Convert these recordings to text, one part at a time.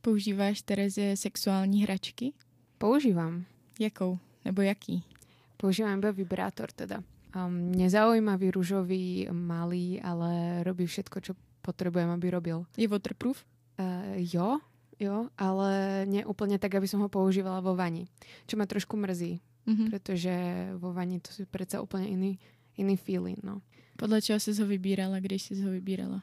Používáš, Terezie, sexuální hračky? Používam. Jakou? Nebo jaký? Používam iba vibrátor teda. Um, nezaujímavý, rúžový, malý, ale robí všetko, čo potrebujem, aby robil. Je waterproof? Uh, jo, jo, ale nie úplne tak, aby som ho používala vo vani. Čo ma trošku mrzí, Mhm. pretože vo vani to je predsa úplne iný, iný feeling, no. Podle čeho jsi ho vybírala, když jsi ho vybírala?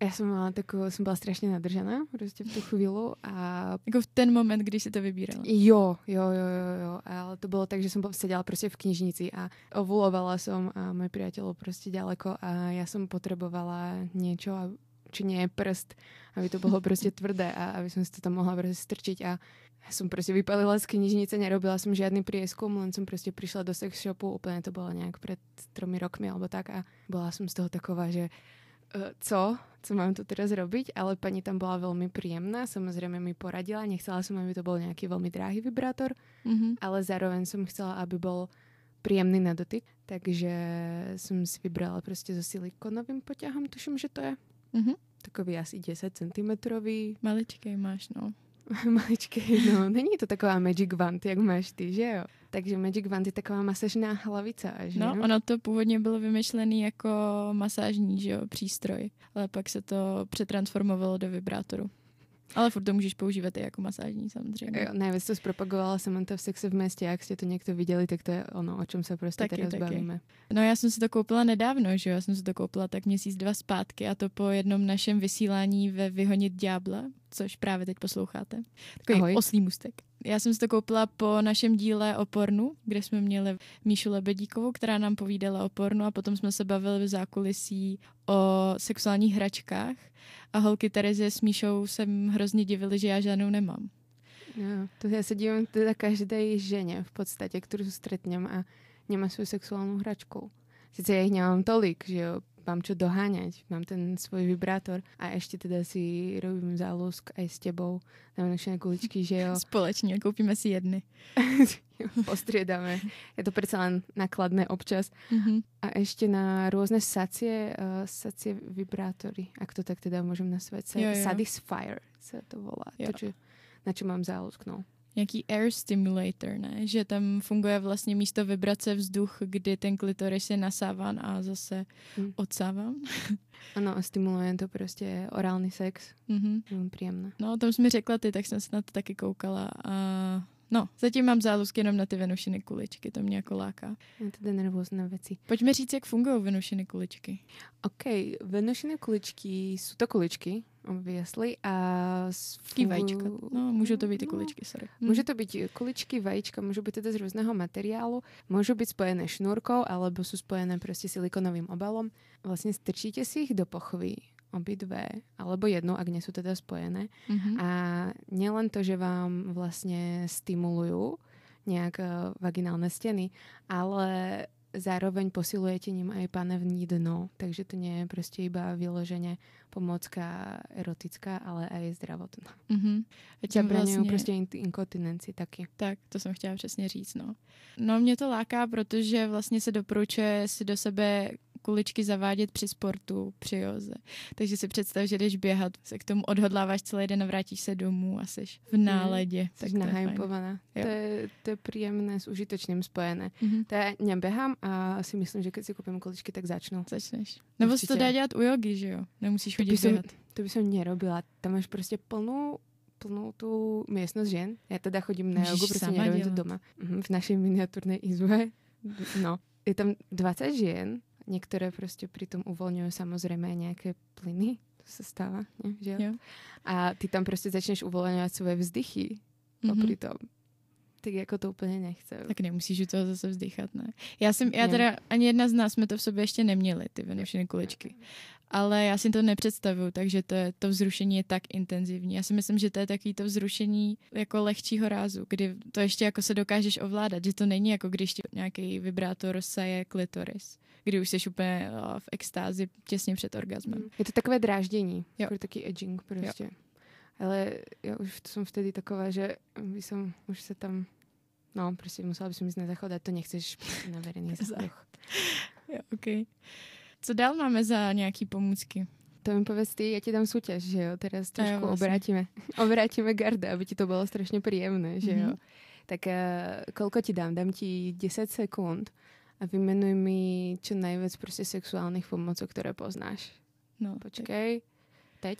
Ja som mala takú, som bola strašne nadržaná proste v tú chvíľu a Jako v ten moment, když jsi to vybírala. Jo, jo, jo, jo, jo, ale to bolo tak, že som sedela proste v knižnici a ovulovala som a môj priateľ bol proste ďaleko a ja som potrebovala niečo, a- či nie je prst, aby to bolo proste tvrdé a aby som si to tam mohla proste strčiť a ja som proste vypalila z knižnice, nerobila som žiadny prieskum, len som proste prišla do sex shopu, úplne to bolo nejak pred tromi rokmi alebo tak a bola som z toho taková, že co? Co mám tu teraz robiť? Ale pani tam bola veľmi príjemná, samozrejme mi poradila, nechcela som, aby to bol nejaký veľmi drahý vibrátor, Mhm. ale zároveň som chcela, aby bol príjemný na dotyk, takže som si vybrala proste so silikonovým poťahom, tuším, že to je Mhm. takový asi 10 cm. Maličkej máš, no. Maličký, no. Není to taková Magic Wand, jak máš ty, že jo? Takže Magic Wand je taková masažná hlavica, že No, jo? ono to původně bylo vymyšlený jako masážní že jo, přístroj, ale pak se to přetransformovalo do vibrátoru. Ale furt to můžeš používat i jako masážní samozřejmě. Jo, najviac to zpropagovala Samantha v Sexe v meste, ak ste to niekto videli, tak to je ono, o čom sa proste Taky, teraz taky. bavíme. No já jsem si to koupila nedávno, že jo, já jsem si to koupila tak měsíc, dva zpátky a to po jednom našem vysílání ve Vyhonit ďábla, což právě teď posloucháte. Takový Ahoj. oslý mustek. Já jsem si to koupila po našem díle o pornu, kde jsme měli Míšu Lebedíkovou, která nám povídala o pornu a potom jsme se bavili v zákulisí o sexuálních hračkách a holky Terezie s Míšou jsem hrozně divili, že já žádnou nemám. Jo, to ja sa divím teda každej žene v podstate, ktorú stretnem a nemá svoju sexuálnu hračku. Sice ja ich nemám tolik, že jo, mám čo doháňať, mám ten svoj vibrátor a ešte teda si robím zálusk aj s tebou na nočné kuličky, že jo, Společně, koupíme si jedny. postriedame. Je to predsa len nakladné občas. Mhm. A ešte na rôzne sacie, uh, sacie vibrátory, ak to tak teda môžem nazvať. Sa, Jo, jo. Satisfier sa to volá. Jo. To, čo, na čo mám zálusk, no. Nějaký air stimulator, ne? Že tam funguje vlastně místo vibrace vzduch, kdy ten klitoris je nasáván a zase Hm. odsáván. Ano, a stimuluje to prostě orální sex. Mhm. Veľmi príjemné. No, to jsi mi řekla ty, tak jsem se na to taky koukala a no, zatím mám zálusk jenom na ty venušiny kuličky, to mě jako láká. A teda nervózne veci. Pojďme říct, jak fungují venušiny kuličky. OK, venušené kuličky sú to kuličky, obviously, a... s- Taký vajíčka. No, můžou to být i No, kuličky, sorry. Môže to byť kuličky, vajíčka, môžu byť teda z rôzneho materiálu, môžu byť spojené šnúrkou, alebo sú spojené proste silikonovým obalom. Vlastne strčíte si ich do pochvy, obidve, alebo jednu, ak nie sú teda spojené. Mhm. A nielen to, že vám vlastne stimulujú nejak eh, vaginálne steny, ale zároveň posilujete ním aj panevní dno, takže to nie je proste iba vyložene pomocka erotická, ale aj zdravotná. Mhm. A tím vlastně- prostě in- inkontinenci taky. Tak, to jsem chtěla přesně říct, no. No, mě to láká, protože vlastně se doporučuje si do sebe kuličky zavádět při sportu, při joze. Takže si představ, že jdeš běhat, se k tomu odhodláváš celý den a vrátíš se domů a jsi v náladě. Jsi tak to fajn. nahypovaná. To je, to je príjemné s užitočným spojené. Mhm. To ja nebehám a si myslím, že keď si kúpim kuličky, tak začnu. Začneš. Nebo si to dá dělat u jogy, že jo? Nemusíš To chodit som, běhat. to by som nerobila. Tam máš prostě plnú plnú tú miestnosť žien. Ja teda chodím na jogu, prostě nerobím to doma. Mhm, v našej miniatúrnej izbe. No. Je tam 20 žien, niektoré prostě pri tom uvoľňujú samozrejme aj nejaké plyny. To sa stáva, nie? Že jo? Jo. A ty tam prostě začneš uvoľňovať svoje vzdychy Mhm. popri tom. Tak jako to úplně nechce. Tak nemusíš u toho zase vzdychat, ne? Já jsem, já teda, ani jedna z nás jsme to v sobě ještě neměli, ty venušiny kuličky. Ale já si to nepředstavuju, takže to, je, to vzrušení je tak intenzivní. Já si myslím, že to je takový to vzrušení jako lehčího rázu, kdy to ještě jako se dokážeš ovládat, že to není jako když ti nějaký vibrátor saje klitoris, kdy už jsi úplně o, v extázi těsně před orgasmem. Je to takové dráždění, Jo. taký edging prostě. Jo. Ale já už jsem vtedy taková, že by som už se tam, no prostě musela by som ísť na záchod a to nechceš prostě na verejný záchod. Jo, okay. Co dál máme za nějaký pomůcky? To mi povedz ty, ja ti dám súťaž, že jo? Teraz trošku vlastne. obrátime. obrátime garda, aby ti to bolo strašne príjemné, že jo? Mhm. Tak uh, koľko ti dám? Dám ti 10 sekúnd a vymenuj mi čo najviac proste sexuálnych pomocok, ktoré poznáš. No, tak Počkej. Teď?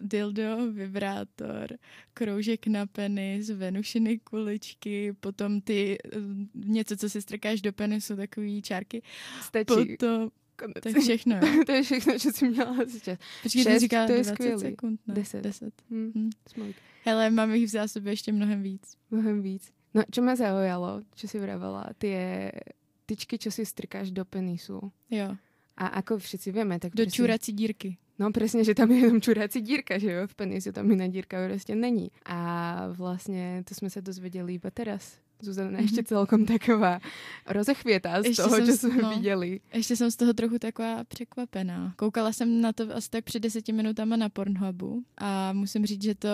Dildo, vibrátor, kroužek na penis, venušiny kuličky, potom ty, eh, něco, co si strkáš do penisu, takový čárky. Stačí. Potom, Konec. to je všechno. to je všechno, čo si měla čas. Počkej, ty říká to je 20 skvělý. sekund, ne? Deset. 10. Hm, Hm. smolík. Hele, mám jich v zásobě ještě mnohem víc. Mnohem víc. No, čo ma zaujalo, čo si vravela, tie tyčky, čo si strkáš do penisu. Jo, A ako všetci vieme, tak do čurací dírky. No přesně, že tam je jenom čurací dírka, že jo, v penisu tam jiná dírka prostě není. A vlastně to jsme se dozvěděli iba teraz. Zuzana Mhm. ještě celkom taková rozechvětá z Ještě toho, co jsme no. viděli. Ještě jsem z toho trochu taková překvapená. Koukala jsem na to asi tak před deseti minutama na Pornhubu a musím říct, že to,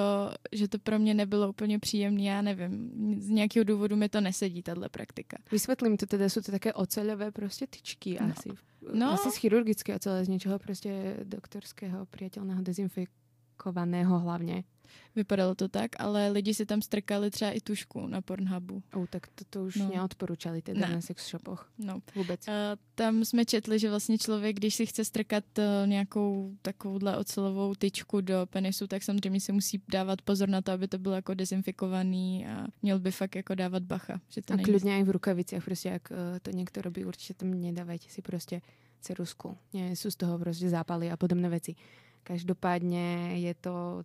že to pro mě nebylo úplně příjemné. Já nevím, z nějakého důvodu mi to nesedí, tahle praktika. Vysvětlím to teda, jsou to také oceľové prostě tyčky No. asi. No. Asi z chirurgické ocele, z něčeho prostě doktorského, priateľného, dezinfikovaného hlavně. Vypadalo to tak, ale lidi si tam strkali třeba i tušku na Pornhubu. Oh, tak toto už No. neodporúčali teda Ne. na sex shopoch. No. Vůbec. A tam jsme četli, že vlastně člověk, když si chce strkat eh, nějakou takovouhle ocelovou tyčku do penisu, tak samozřejmě si musí dávat pozor na to, aby to bylo jako dezinfikovaný a měl by fakt jako dávat bacha. Že to A není... kľudne aj v rukaviciach, prostě jak uh, to niekto robí, určite tam nedávajte si prostě cerusku. Sú z toho prostě zápaly a podobné veci. Každopádne je to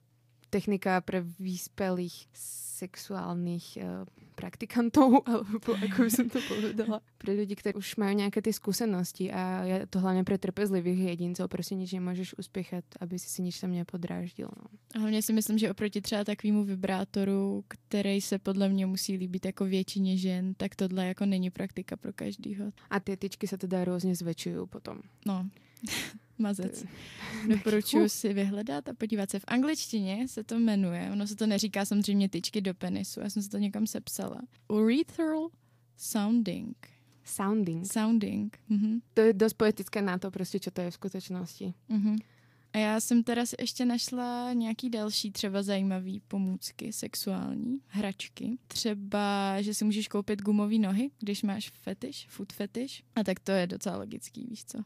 technika pre vyspelých sexuálnych uh, praktikantov, alebo ako by som to povedala, pre ľudí, ktorí už majú nejaké tie skúsenosti a je to hlavne pre trpezlivých jedincov, prostě nič nemôžeš uspěchat, aby si si nič tam nepodráždil. No. A Hlavně si myslím, že oproti třeba takovému vibrátoru, který se podle mě musí líbit jako většině žen, tak tohle jako není praktika pro každýho. A tie tyčky sa teda rôzne zväčšujú potom. No, mazec. Doporučuji si vyhledat a podívat se. V angličtině se to jmenuje, ono se to neříká samozřejmě tyčky do penisu, já jsem se to někam sepsala. Urethral sounding. Sounding. Sounding. Mhm. To je dosť poetické na to, prostě, čo to je v skutečnosti. Mhm. A já jsem teda si ještě našla nějaký další třeba zajímavý pomůcky sexuální, hračky. Třeba, že si můžeš koupit gumové nohy, když máš fetiš, food fetiš. A tak to je docela logický, víš co.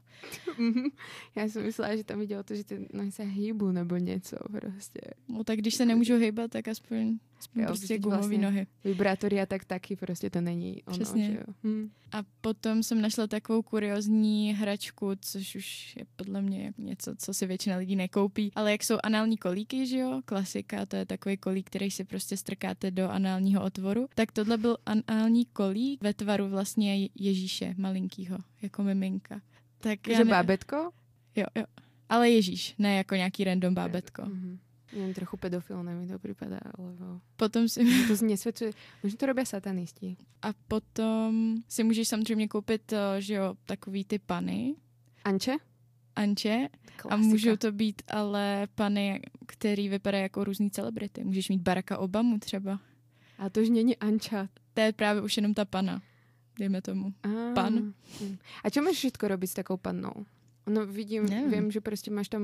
Já jsem myslela, že tam o to, že ty nohy se hýbu nebo něco prostě. No tak když se nemůžu hejbat, tak aspoň, Jo, prostě gumové vlastně nohy. Vibrátory a tak taky prostě to není ono, Přesně. že jo. Hm. A potom jsem našla takovou kuriozní hračku, což už je podle mě jako něco, co si většina lidí nekoupí. Ale jak jsou anální kolíky, že jo, klasika, to je takový kolík, který si prostě strkáte do análního otvoru. Tak tohle byl anální kolík ve tvaru vlastně Ježíše malinkýho, jako miminka. Tak Že ne- bábetko? Jo, jo. Ale Ježíš, ne jako nějaký random bábetko. Mhm. Nevím, trochu pedofilné mi to připadá, lebo Potom si, to z- nesvědčuje. Možná to robí satanisti. a potom si můžeš samozřejmě koupit, eh, že jo, takový ty pany, Anče? Anče, Klasika. A můžou to být ale pany, který vypadají jako různý celebrity. Můžeš mít Baracka Obamu třeba. A to už není Anča. To je právě už jenom ta pana, dejme tomu. A, Pan. A čo máš všetko robiť s takou pannou? No vidím, Nevím. vím, že prostě máš tam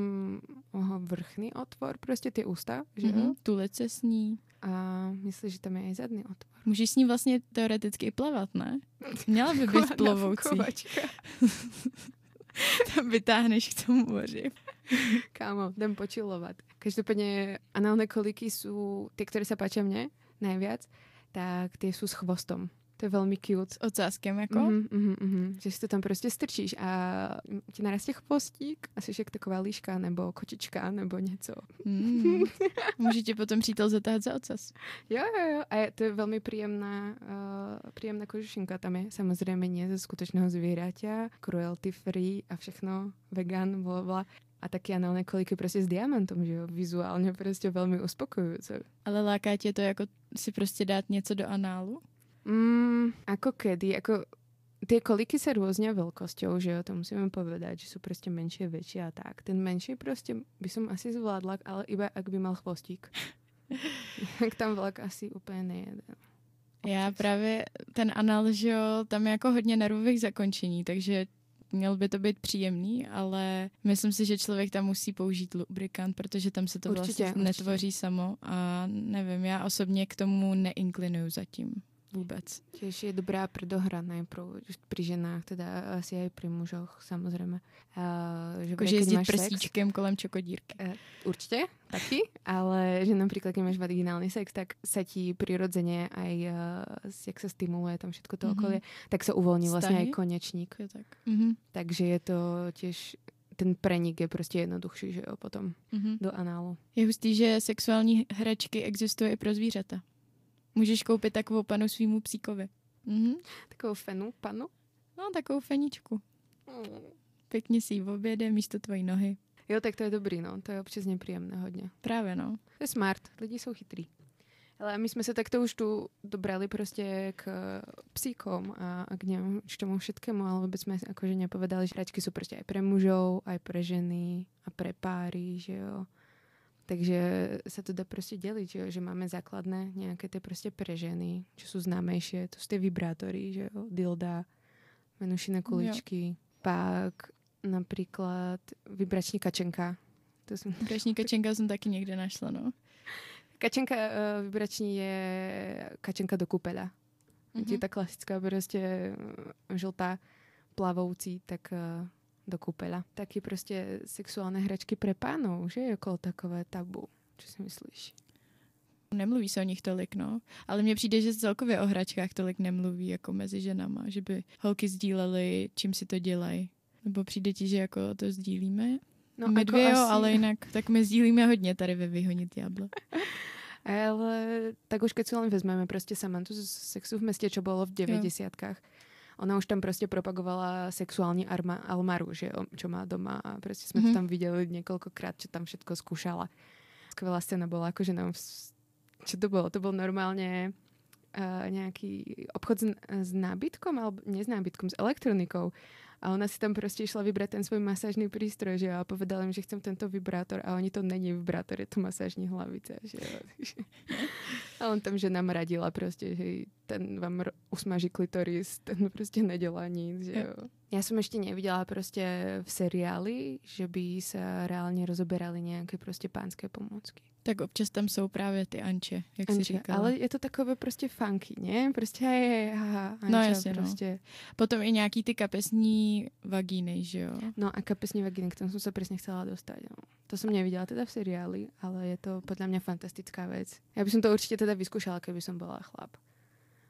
oho, vrchný otvor, prostě ty ústa, že jo? Mhm. Tulit se s ní. A myslíš, že tam je i zadný otvor? Můžeš s ní vlastně teoreticky i plavat, ne? Měla by být plovoucí. Tam vytáhneš k tomu moři. Kámo, jdem počilovat. Každopádně análne koliky jsou ty, které se páčí mně najviac, tak ty jsou s chvostom. To je velmi cute. S ocáskem jako. Mhm, mhm, mhm. Že si to tam prostě strčíš a ti narastě chvostík a jsi jak taková líška nebo kočička nebo něco. Mm. Může tě potom přítel zatáhat za ocas. Jo, jo, jo. A je, to je velmi příjemná, uh, příjemná kožušinka. Tam je samozřejmě nie ze skutečného zvířata, cruelty free a všechno, vegan, bla, bla. A taky análne koliky prostě s diamantom, že jo, vizuálně prostě velmi uspokojující. Ale láká tě to jako si prostě dát něco do análu? Mm, ako kedy, ako tie koliky sa rôznia veľkosťou, že jo, to musíme povedať, že sú prostě menšie, väčšie a tak. Ten menší prostě by som asi zvládla, ale iba ak by mal chvostík. Jak tam vlak asi úplně nejede. Já právě ten anal, že jo, tam je jako hodně nervových zakončení, takže měl by to být příjemný, ale myslím si, že člověk tam musí použít lubrikant, protože tam se to Určitě, vlastně určitě. netvoří samo a nevím, já osobně k tomu neinklinuju zatím vůbec. Tiež je dobrá predohra najprv pri ženách, teda asi aj pri mužoch, samozrejme. Uh, že Jakože jezdit máš sex- prstíčkem kolem čokodírky. Určite, taky, ale že napríklad, keď máš vaginálny sex, tak sa ti prirodzene aj, uh, jak sa stimuluje tam všetko to Mhm. okolie, tak sa uvoľní vlastne aj Vztahy? konečník. Je tak. Mhm. Takže je to tiež, ten prenik je prostě jednoduchší, že jo, potom Mhm. do análu. Je hustý, že sexuální hračky existuje i pro zvířata. Můžeš koupit takovou panu svýmu psíkovi. Mhm. Takovou fenu, panu. No, takovou feničku. Pěkně si ji objede místo tvojí nohy. Jo, tak to je dobrý, no. To je občas nepríjemné hodně. Právě, no. To je smart, lidi jsou chytrý. Ale my jsme se takto už tu dobrali prostě k psíkom a, k němu, k tomu všetkému, ale vůbec jsme akože nepovedali, že hračky jsou prostě aj pre mužov, aj pre ženy a pre páry, že jo. Takže sa to dá prostě dělit, že jo, že máme základné nějaké ty prostě pre ženy, čo sú známejšie, to sú tie vibrátory, že jo, dilda, menušine kuličky, pak napríklad vibrační kačenka. To jsem Kašní kačenka jsem taky někde našla, no. Kačenka uh, vibrační je kačenka do kúpeľa. Mm-hmm. Je ta klasická prostě uh, žltá plavoucí, tak uh, do kúpeľa. Taky prostě sexuálne hračky pre pánov, že je okolo takové tabu. Co si myslíš? Nemluví se o nich tolik, no. Ale mně přijde, že celkově o hračkách tolik nemluví jako mezi ženama, že by holky sdílely, čím si to dělají. Nebo přijde ti, že jako to sdílíme? No, my dvě jo, ale jinak tak my sdílíme hodně tady ve Vyhonit Diablo. Ale tak už keď si len vezmeme prostě Samantu z sexu v meste, čo bolo v 90 ona už tam prostě propagovala sexuální arma, almaru, že jo, čo má doma a prostě jsme mm-hmm. to tam viděli několikokrát, čo tam všetko skúšala. Skvělá scéna bola, akože nám, čo to bolo? To bol normálne uh, nejaký obchod s, s nábytkom, alebo nie s nábytkom, s elektronikou. A ona si tam prostě išla vybrať ten svoj masážny prístroj, že jo, a povedala im, že chcem tento vibrátor a oni to není vibrátor, je to masážní hlavice, že jo. A on tam, že nám radila prostě, že ten vám usmaží klitoris, ten prostě nedělá nic, že jo. Já jsem ještě neviděla prostě v seriáli, že by se reálně rozoberali nějaké prostě pánské pomůcky. Tak občas tam jsou právě ty Anče, jak si Anče, říkala. ale je to takové prostě funky, ne? Prostě hej, hej, haha, Anča, No jasně, no. prostě. Potom i nějaký ty kapesní vagíny, že jo. No a kapesní vagíny, k tomu jsem se přesně chcela dostat. No. To jsem neviděla teda v seriáli, ale je to podle mě fantastická věc. Já bych to určitě teda vyskúšala, keby som bola chlap.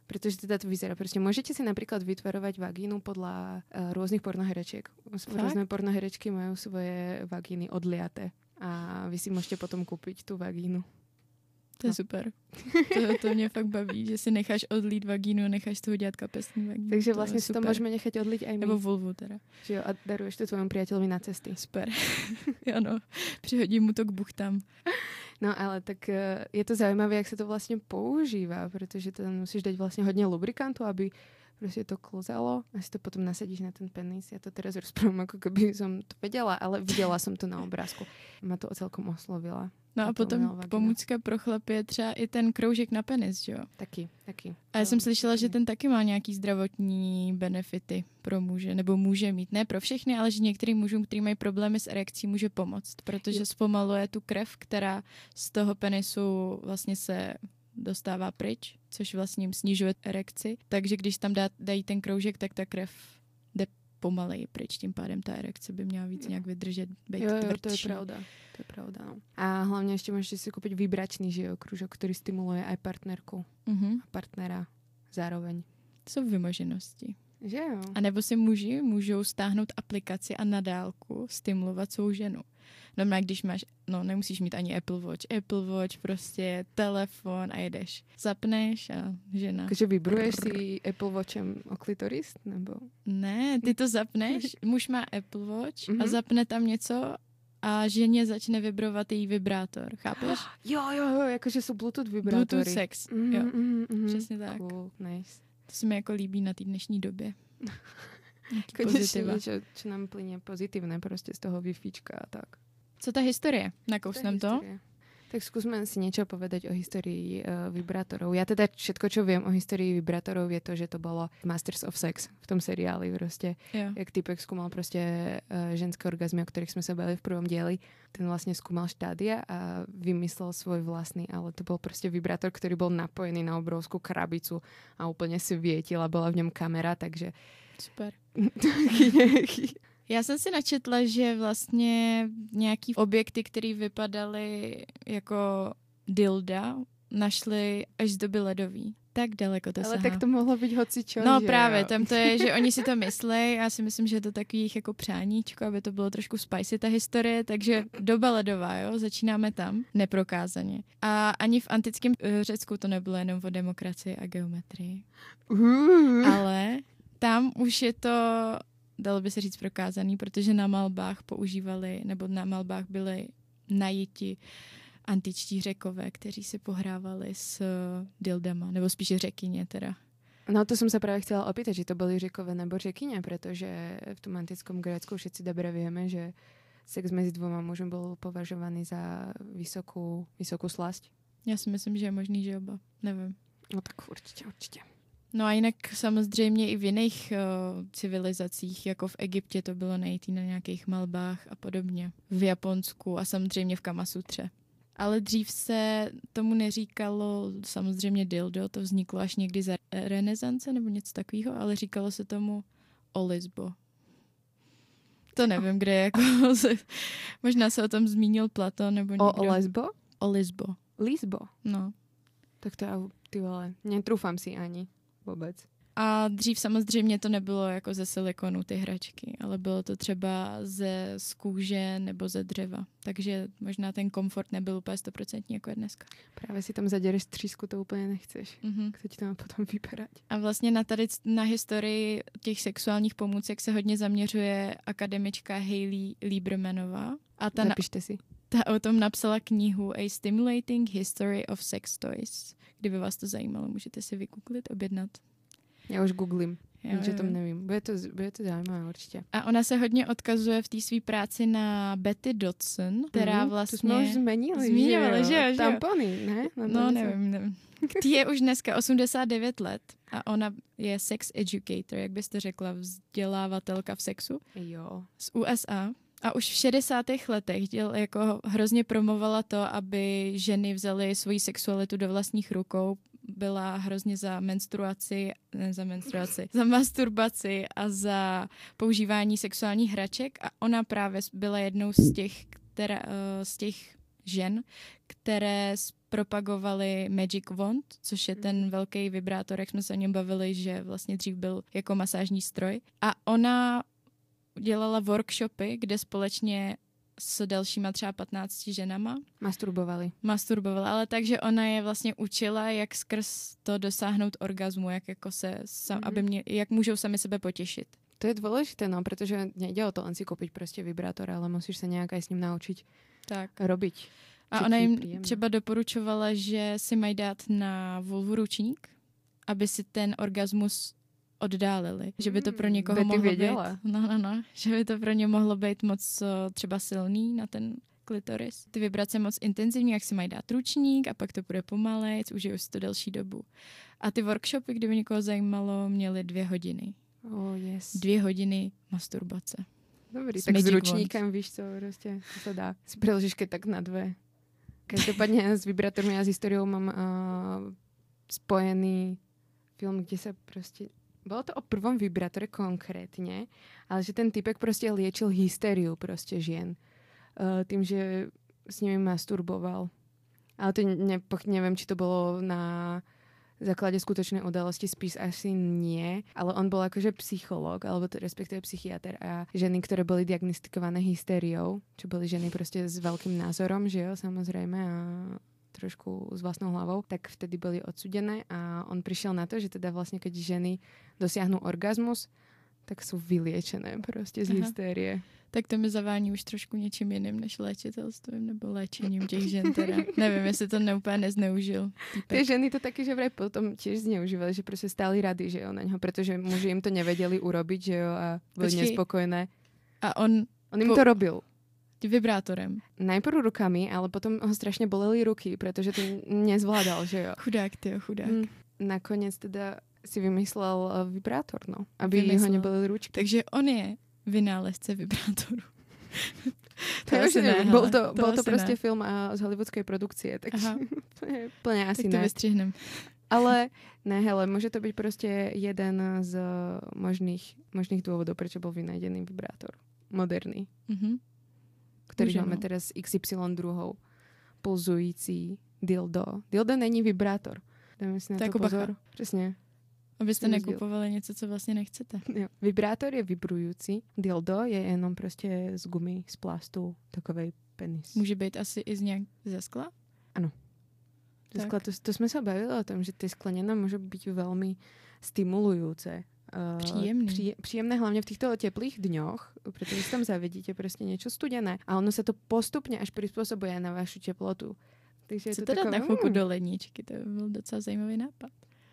Protože teda to vyzerá. Prostě můžete si například vytvarovať vagínu podľa uh, různých pornohereček. Různé pornoherečky mají svoje vagíny odliaté. A vy si můžete potom koupit tu vagínu. To je No. super. To, to mě fakt baví, že si necháš odlít vagínu a necháš toho dělat kapesní vagínu. Takže vlastně si to můžeme nechat odliť aj my. Nebo vulvu teda. Že jo, a daruješ to tvojemu priateľovi na cesty. Super. ano, přihodím mu to k buchtám. No ale tak eh, je to zaujímavé, jak se to vlastně používá, protože tam musíš dať vlastně hodně lubrikantu, aby prostě to klzalo a si to potom nasadíš na ten penis. Já to teraz rozprávam, ako keby som to vedela, ale viděla som to na obrázku. Ma to celkom oslovila. No a potom pomůcka pro chlapy je třeba i ten kroužek na penis, že jo? Taky, taky. A já jsem slyšela, že ten taky má nějaký zdravotní benefity pro muže, nebo může mít. Ne pro všechny, ale že některým mužům, kteří mají problémy s erekcí, může pomoct, protože zpomaluje tu krev, která z toho penisu vlastně se dostává pryč, což vlastně jim snižuje erekci. Takže když tam dá, dají ten kroužek, tak ta krev jde pomaleji pryč, tím pádem ta erekce by měla víc nějak vydržet, být Jo, jo, to je tvrdší. pravda. To je pravda, no. A hlavně ještě můžete si koupit vibračný, že jo, kružok, který stimuluje aj partnerku Mhm. a partnera zároveň. To jsou vymoženosti. Že jo? A nebo si muži můžou stáhnout aplikaci a na dálku stimulovat svou ženu. No, když máš, no nemusíš mít ani Apple Watch, Apple Watch, prostě telefon a jedeš. Zapneš a žena. Takže vibruješ si Apple Watchem o klitoris? Nebo? Ne, ty to zapneš, muž má Apple Watch a Mhm. zapne tam něco a ženě začne vibrovat její vibrátor, chápeš? Jo, jo, jo, jakože jsou Bluetooth vibrátory. Bluetooth sex, Mm, jo. mm, mm, Přesně tak. Cool, nice. To se mi jako líbí na té dnešní době. Konečně pozitiva. něco, čo nám plyne pozitívne prostě z toho Wi-Fička a tak. Co ta historie? Nakousnem to? historie. Tak skúsme si niečo povedať o histórii uh, vibrátorov. Ja teda všetko, čo viem o histórii vibrátorov, je to, že to bolo Masters of Sex v tom seriáli proste. Jo. Jak typek skúmal proste uh, ženské orgazmy, o ktorých sme sa bavili v prvom dieli. Ten vlastne skúmal štádia a vymyslel svoj vlastný, ale to bol proste vibrátor, ktorý bol napojený na obrovskú krabicu a úplne svietila, bola v ňom kamera, takže Super. Já jsem si načetla, že vlastně nějaký objekty, které vypadaly jako dilda, našli až z doby ledový. Tak daleko to Ale sahá. tak to mohlo byť hoci čo, No že právě, jo? tam to je, že oni si to myslej, já si myslím, že je to takový jich jako přáníčko, aby to bylo trošku spicy ta historie, takže doba ledová, jo, začínáme tam, neprokázaně. A ani v antickém Řecku to nebylo jenom o demokracii a geometrii, Uh. ale tam už je to, dalo by se říct prokázaný, protože na malbách používali, nebo na malbách byly najiti antičtí řekové, kteří si pohrávali s eh, dildama, nebo spíše řekyně teda. No to som sa práve chcela opýtať, či to boli řekové nebo řekyne, pretože v tom antickom Grécku všetci dobre vieme, že sex medzi dvoma mužmi bol považovaný za vysokú, vysokú slasť. Já si myslím, že je možný, že oba. Nevím. No tak určite, určite. No a jinak samozřejmě i v jiných uh, civilizacích, jako v Egyptě to bylo najít na nějakých malbách a podobně. V Japonsku a samozřejmě v Kamasutře. Ale dřív se tomu neříkalo samozřejmě dildo, to vzniklo až někdy za renesance nebo něco takového, ale říkalo se tomu olizbo. To nevím, kde je jako... možná se o tom zmínil Platon nebo někdo. O, o lesbo? Olizbo. Lisbo. No. Tak to ja, ty vole, netrúfam si ani vôbec. A dřív samozřejmě to nebylo jako ze silikonu ty hračky, ale bylo to třeba ze z kůže nebo ze dřeva. Takže možná ten komfort nebyl úplně stoprocentní jako je dneska. Práve si tam zadereš třísku, to úplne nechceš. Mhm. Kto ti to má potom vyberať? A vlastně na tady na historii těch sexuálních pomůcek se hodně zaměřuje akademička Hayley Liebermanová. A ta, na, Zapíšte si. ta o tom napsala knihu A Stimulating History of Sex Toys. Kdyby vás to zajímalo, můžete si vygooglit, objednat. Ja už googlím. Jo, Nič o jo. tom nevím. Bude to, bude to zaujímavé určite. A ona se hodně odkazuje v té své práci na Betty Dodson, která vlastně... To jsme už zmenili, Zmiňovali, že jo, že. Tampony, ne? Na to No, nevím, nevím. Tý je už dneska 89 let a ona je sex educator, jak byste řekla, vzdělávatelka v sexu Jo. z USA. A už v 60. letech děl, jako hrozně promovala to, aby ženy vzaly svoji sexualitu do vlastních rukou. Byla hrozně za menstruaci, ne za menstruaci, za masturbaci a za používání sexuálních hraček a ona právě byla jednou z těch, která, eh, z těch žen, které propagovaly Magic Wand, což je ten velký vibrátor, jak jsme se o něm bavili, že vlastně dřív byl jako masážní stroj. A ona dělala workshopy, kde společně s dalšíma třeba 15 ženama Masturbovali. masturbovala, ale takže ona je vlastně učila, jak skrz to dosáhnout orgazmu, jak jako se, sam, Mhm. aby mě, jak můžou sami sebe potěšit. To je dôležité, no, pretože nejde o to len si kúpiť proste vibrátor, ale musíš sa nejak aj s ním naučiť Tak. robiť. A ona jim příjemné. třeba doporučovala, že si mají dát na vulvu ručník, aby si ten orgasmus oddálili. Že by to pro Mm, někoho Betty mohlo věděla. být... No, no, no. Že by to pro ně mohlo být moc o, třeba silný na ten klitoris. Ty vibrace moc intenzivní, jak si mají dát ručník a pak to bude pomalejc, užijou si to delší dobu. A ty workshopy, kdyby někoho zajímalo, měly dvě hodiny. Oh, yes. Dvě hodiny masturbace. Dobrý, S tak s ručníkem, víš co, proste, to sa dá. Si preložíš keď tak na dve. Každopádne s vibrátormi a s históriou mám uh, spojený film, kde sa proste... Bolo to o prvom vibrátore konkrétne, ale že ten typek proste liečil hystériu proste žien. Uh, tým, že s nimi masturboval. Ale to ne, neviem, či to bolo na základe skutočnej udalosti spis asi nie, ale on bol akože psychológ, alebo to respektíve psychiatr a ženy, ktoré boli diagnostikované hystériou, čo boli ženy proste s veľkým názorom, že jo, samozrejme a trošku s vlastnou hlavou, tak vtedy boli odsudené a on prišiel na to, že teda vlastne keď ženy dosiahnu orgazmus, tak sú vyliečené proste z Aha. hystérie. Tak to mi zavání už trošku něčím jiným než léčitelstvím nebo léčením těch žen teda. Nevím, jestli to ne, úplně nezneužil. Týpek. ženy to také, že vraj potom tiež zneužívali, že proste stáli rady, že jo, na ňo, pretože muži im to nevedeli urobiť, že jo, a boli Počkej. nespokojné. A on On im Po- to robil. Vibrátorem. Najprv rukami, ale potom ho strašně bolely ruky, protože to nezvládal, že jo. Chudák, ty chudák. Mm. Nakonec teda si vymyslel eh, vibrátor, no, aby Vymyslel. ho nebyly ručky. Takže on je vynálezce vibrátoru. to, to ne, bol to, to, bol to prostě ne. film a z hollywoodskej produkcie, takže plně asi tak to ne. vystřihnem. Ale ne, hele, může to být prostě jeden z možných, možných důvodů, proč byl vynajdený vibrátor. Moderný. Mm-hmm. Který Může, máme no. teraz XY druhou. Pulzující dildo. Dildo není vibrátor. Dáme si na to, to jako pozor. Bacha. Přesně. Abyste nekupovali něco, co vlastně nechcete. Jo. Vibrátor je vibrující, dildo je jenom prostě z gumy, z plastu, takový penis. Může být asi i z nějak ze skla? Ano. Ze skla, to, to jsme se bavili o tom, že ty skleněné může být velmi stimulující. Uh, příjemný. Pří, příjemné hlavně v těchto teplých dňoch, protože si tam zavedíte prostě něco studené a ono se to postupně až přizpůsobuje na vašu teplotu. Takže Co je to teda takové, na chvilku mm. do ledničky, to byl docela zajímavý nápad.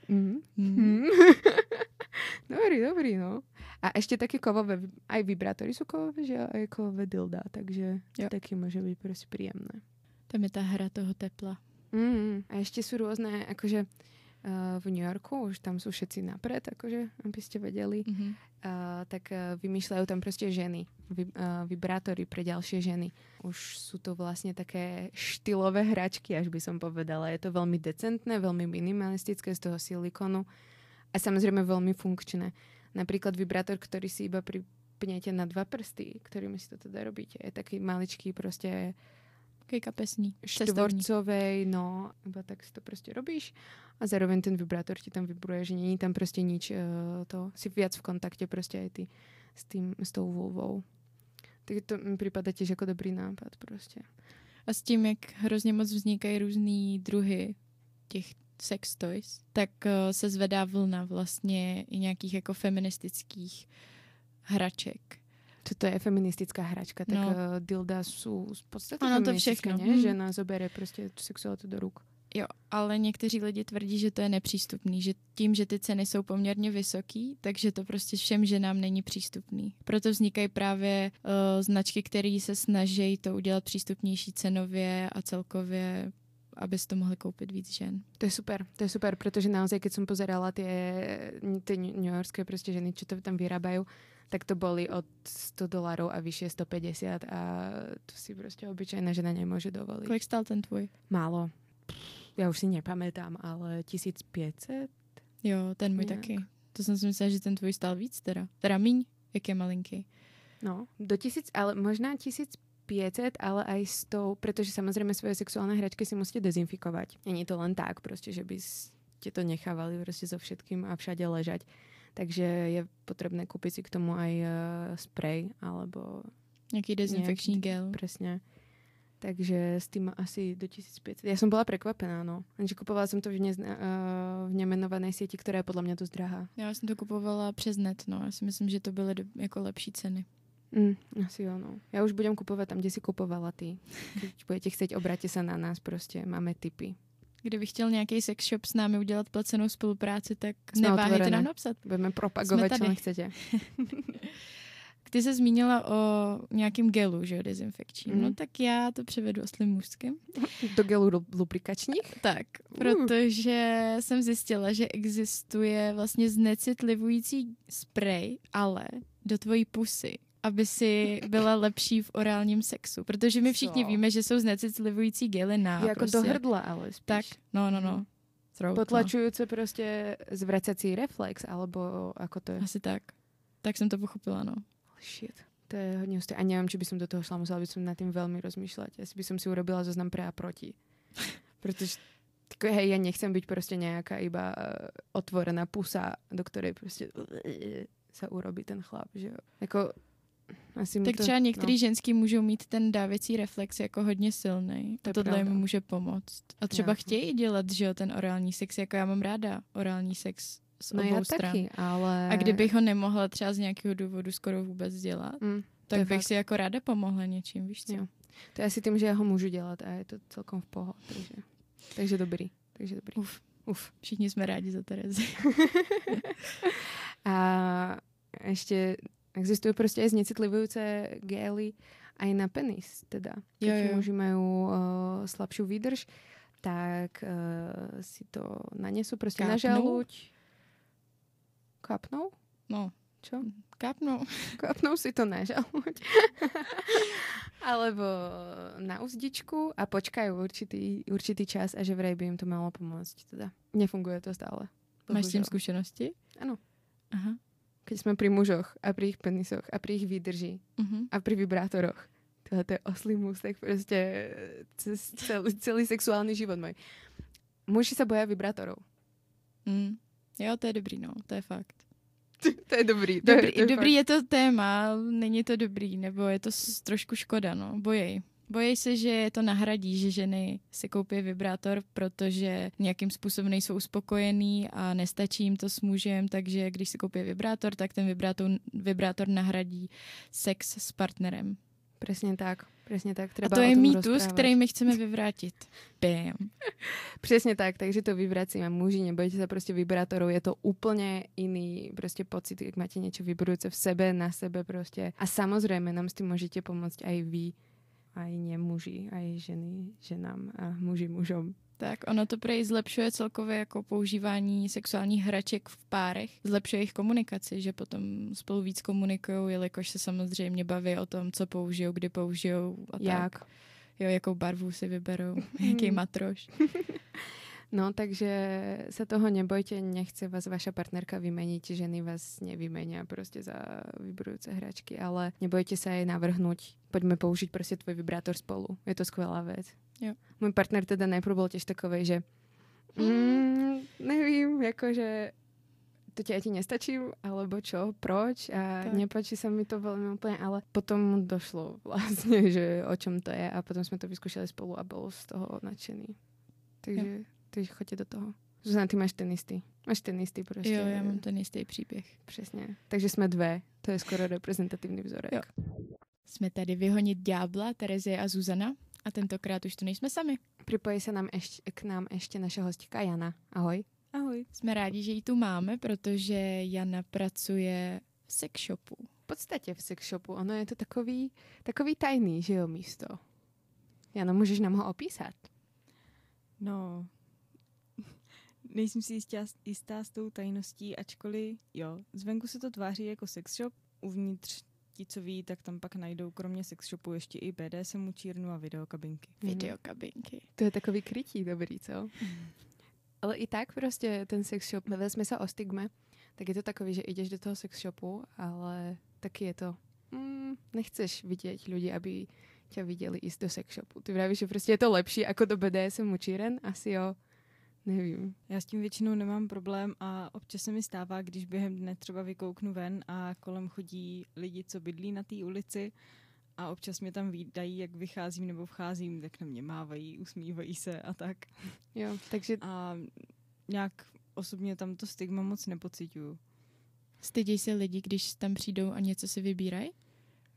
Mm. Mm. dobrý, dobrý, no. A ještě taky kovové, aj vibrátory jsou kovové, že aj kovové dilda, takže jo. taky může být prostě příjemné. Tam je ta hra toho tepla. Mm. A ještě jsou různé, jakože v New Yorku, už tam jsou všetci napřed, jakože, abyste věděli, mm-hmm. uh, tak uh, vymýšľajú tam prostě ženy, vy, uh, vibrátory pre ďalšie ženy. Už sú to vlastne také štylové hračky, až by som povedala. Je to veľmi decentné, veľmi minimalistické z toho silikonu a samozrejme veľmi funkčné. Napríklad vibrátor, ktorý si iba pripnete na dva prsty, ktorými si to teda robíte, je taký maličký prostě Taký kapesný. Štvorcovej, no, iba tak si to prostě robíš a zároveň ten vibrátor ti tam vybruje, že není tam prostě nič, uh, to si viac v kontakte prostě aj ty s, tým, s tou vulvou. Tak to mi připadá těž jako dobrý nápad prostě. A s tím, jak hrozně moc vznikají různý druhy těch sex toys, tak uh, se zvedá vlna vlastně i nějakých jako feministických hraček. Co to je feministická hračka? Tak no. uh, dilda jsou v podstatě ano, to všechno. Ne? Hmm. Žena zobere prostě sexualitu do ruk. Jo, ale někteří lidi tvrdí, že to je nepřístupný, že tím, že ty ceny jsou poměrně vysoký, takže to prostě všem ženám není přístupný. Proto vznikají právě uh, značky, které se snaží to udělat přístupnější cenově a celkově aby to mohli koupit víc žen. To je super, to je super, protože naozaj, keď jsem pozerala ty, ty New Yorkské prostě ženy, čo to tam vyrábají, tak to boli od 100 dolarů a vyššie 150 a to si prostě obyčejná žena nemůže dovolit. Kolik stál ten tvůj? Málo já už si nepamätám, ale 1500? Jo, ten můj Nějak. taky. To jsem si myslela, že ten tvůj stál víc teda. Teda míň, jak je malinký. No, do tisíc, ale možná 1500, ale aj s tou, protože samozřejmě svoje sexuální hračky si musíte dezinfikovat. Není to len tak, prostě, že by ste to nechávali prostě so všetkým a všade ležať. Takže je potřebné koupit si k tomu aj uh, spray alebo Nějaký dezinfekční gel. Přesně. Takže s tím asi do 1500. Já jsem byla překvapená, no. Jenže kupovala jsem to v, ne, uh, v nemenované síti, která je podle mě dost drahá. Já jsem to kupovala přes net, no. Já si myslím, že to byly jako lepší ceny. Mm, asi jo, no. Já už budem kupovat tam, kde si kupovala ty. Když budete chtít, obrátit se na nás, prostě máme tipy. Kdyby chtěl nějaký sex shop s námi udělat placenou spolupráci, tak Jsme neváhejte nám napsat. Budeme propagovat, co chcete. Ty se zmínila o nějakém gelu, že jo, dezinfekčním. Mm. No tak já to převedu oslým mužským. Do gelu lubrikačních? Tak, uh. protože jsem zjistila, že existuje vlastně znecitlivující sprej, ale do tvojí pusy, aby si byla lepší v orálním sexu. Protože my všichni Co? víme, že jsou znecitlivující gely na... Jako prostě. do hrdla, ale spíš. Tak, no, no, no. Throat, Potlačujúce no. prostě zvracací reflex, alebo ako to je? Asi tak. Tak jsem to pochopila, no shit. To je hodně husté. A nevím, či by som do toho šla, musela by som nad tým veľmi rozmýšľať. Asi by som si urobila zoznam pre a proti. Protože tako, hej, ja nechcem byť prostě nějaká iba uh, otvorená pusa, do které prostě uh, sa urobí ten chlap, že jo. Jako, asi tak to, třeba některý no. ženský můžou mít ten dávěcí reflex jako hodně silný. To a tohle jim může pomoct. A třeba no. chtějí dělat, že jo, ten orální sex, jako já mám ráda orální sex z no obou já stran. Taky, ale... A kdybych ho nemohla třeba z nějakého důvodu skoro vůbec dělat, mm, tak bych fakt. si jako ráda pomohla něčím, víš co? Jo. To je asi tím, že já ho můžu dělat a je to celkom v pohodě. Takže, takže dobrý. Takže dobrý. Uf. Uf. Všichni jsme rádi za Terezi. a ještě existují prostě i znecitlivující gély aj na penis teda. Jo, Keď jo. muži majú uh, slabšiu výdrž, tak uh, si to nanesú proste na Kápnú? žaluď. Kapnou? No, Čo? kápnu. Kapnou si to na žaluď. Alebo na uzdičku a počkajú určitý, určitý čas a že vraj by im to malo pomôcť. Teda. Nefunguje to stále. Máš s tím Bohužel. zkušenosti? Ano. Aha. Keď sme pri mužoch a pri ich penisoch a pri ich výdrži Mhm. a pri vibratoroch. Tohle to je oslý můstek prostě cez celý, celý sexuální život můj. Muži se boja vibrátorov. Mm. Jo, to je dobrý, no, to je fakt. to je dobrý. To Dobrý, je, to je dobrý je to téma, není to dobrý, nebo je to trošku škoda, no, bojej. Bojej se, že je to nahradí, že ženy si koupí vibrátor, protože nějakým způsobem nejsou uspokojený a nestačí jim to s mužem, takže když si koupí vibrátor, tak ten vibrátor, vibrátor nahradí sex s partnerem. Přesně tak. Přesně tak. A Treba to je mýtus, který my chceme vyvrátit. Bam. Přesně tak, takže to vyvracíme. Muži, nebojte sa prostě vibrátorov, je to úplně iný prostě pocit, jak máte něco vibrujúce v sebe, na sebe prostě. A samozřejmě nám s tím můžete pomoct aj vy, aj muži, aj ženy ženám a muži mužom. Tak ono to prej zlepšuje celkově jako používání sexuálních hraček v párech, zlepšuje jejich komunikaci, že potom spolu víc komunikují, jelikož se samozřejmě baví o tom, co použijou, kdy použijou a Jak? tak. Jo, jakou barvu si vyberou, jaký matroš. No, takže sa toho nebojte, nechce vás vaša partnerka vymeniť, ženy vás nevymenia prostě za vibrujúce hračky, ale nebojte sa jej navrhnúť, poďme použiť prostě tvoj vibrátor spolu. Je to skvelá vec. Jo. Můj partner teda najprv bol tiež takovej, že mm, nevím, jakože to ti, ja ti nestačím, alebo čo, proč a Tak. nepáči sa mi to veľmi úplne, ale potom mu došlo vlastne, že o čom to je a potom sme to vyskúšali spolu a bol z toho nadšený. Takže, takže choďte do toho. Zuzana, ty máš ten istý. Máš ten istý prostě. Jo, já mám ten jistý příběh. Přesně. Takže jsme dve. To je skoro reprezentativní vzorek. Jo. Jsme tady vyhonit ďábla, Terezie a Zuzana a tentokrát už tu nejsme sami. Připojí se nám ještě, k nám ještě naše hostka Jana. Ahoj. Ahoj. Jsme rádi, že ji tu máme, protože Jana pracuje v sex shopu. V podstatě v sex shopu. Ono je to takový, takový tajný, že jo, místo. Jano, můžeš nám ho opísat? No, nejsem si jistá, jistá s tou tajností, ačkoliv jo, zvenku se to tváří jako sex shop, uvnitř ti, co ví, tak tam pak najdou kromě sex shopu ještě i BDSM učírnu a videokabinky. Mhm. Videokabinky. To je takový krytí dobrý, co? Ale i tak prostě ten sex shop, jsme se o stigme, tak je to takový, že jdeš do toho sex shopu, ale taky je to, mm, nechceš vidět lidi, aby tě viděli ísť do sex shopu. Ty vravíš, že prostě je to lepší jako do BDSM učíren? Asi jo. Nevím. Já s tím většinou nemám problém a občas se mi stává, když během dne třeba vykouknu ven a kolem chodí lidi, co bydlí na té ulici a občas mě tam výdají, jak vycházím nebo vcházím, tak na mě mávají, usmívají se a tak. Jo, takže A nějak osobně tam to stigma moc nepocituju. Stydějí se lidi, když tam přijdou a něco si vybírají?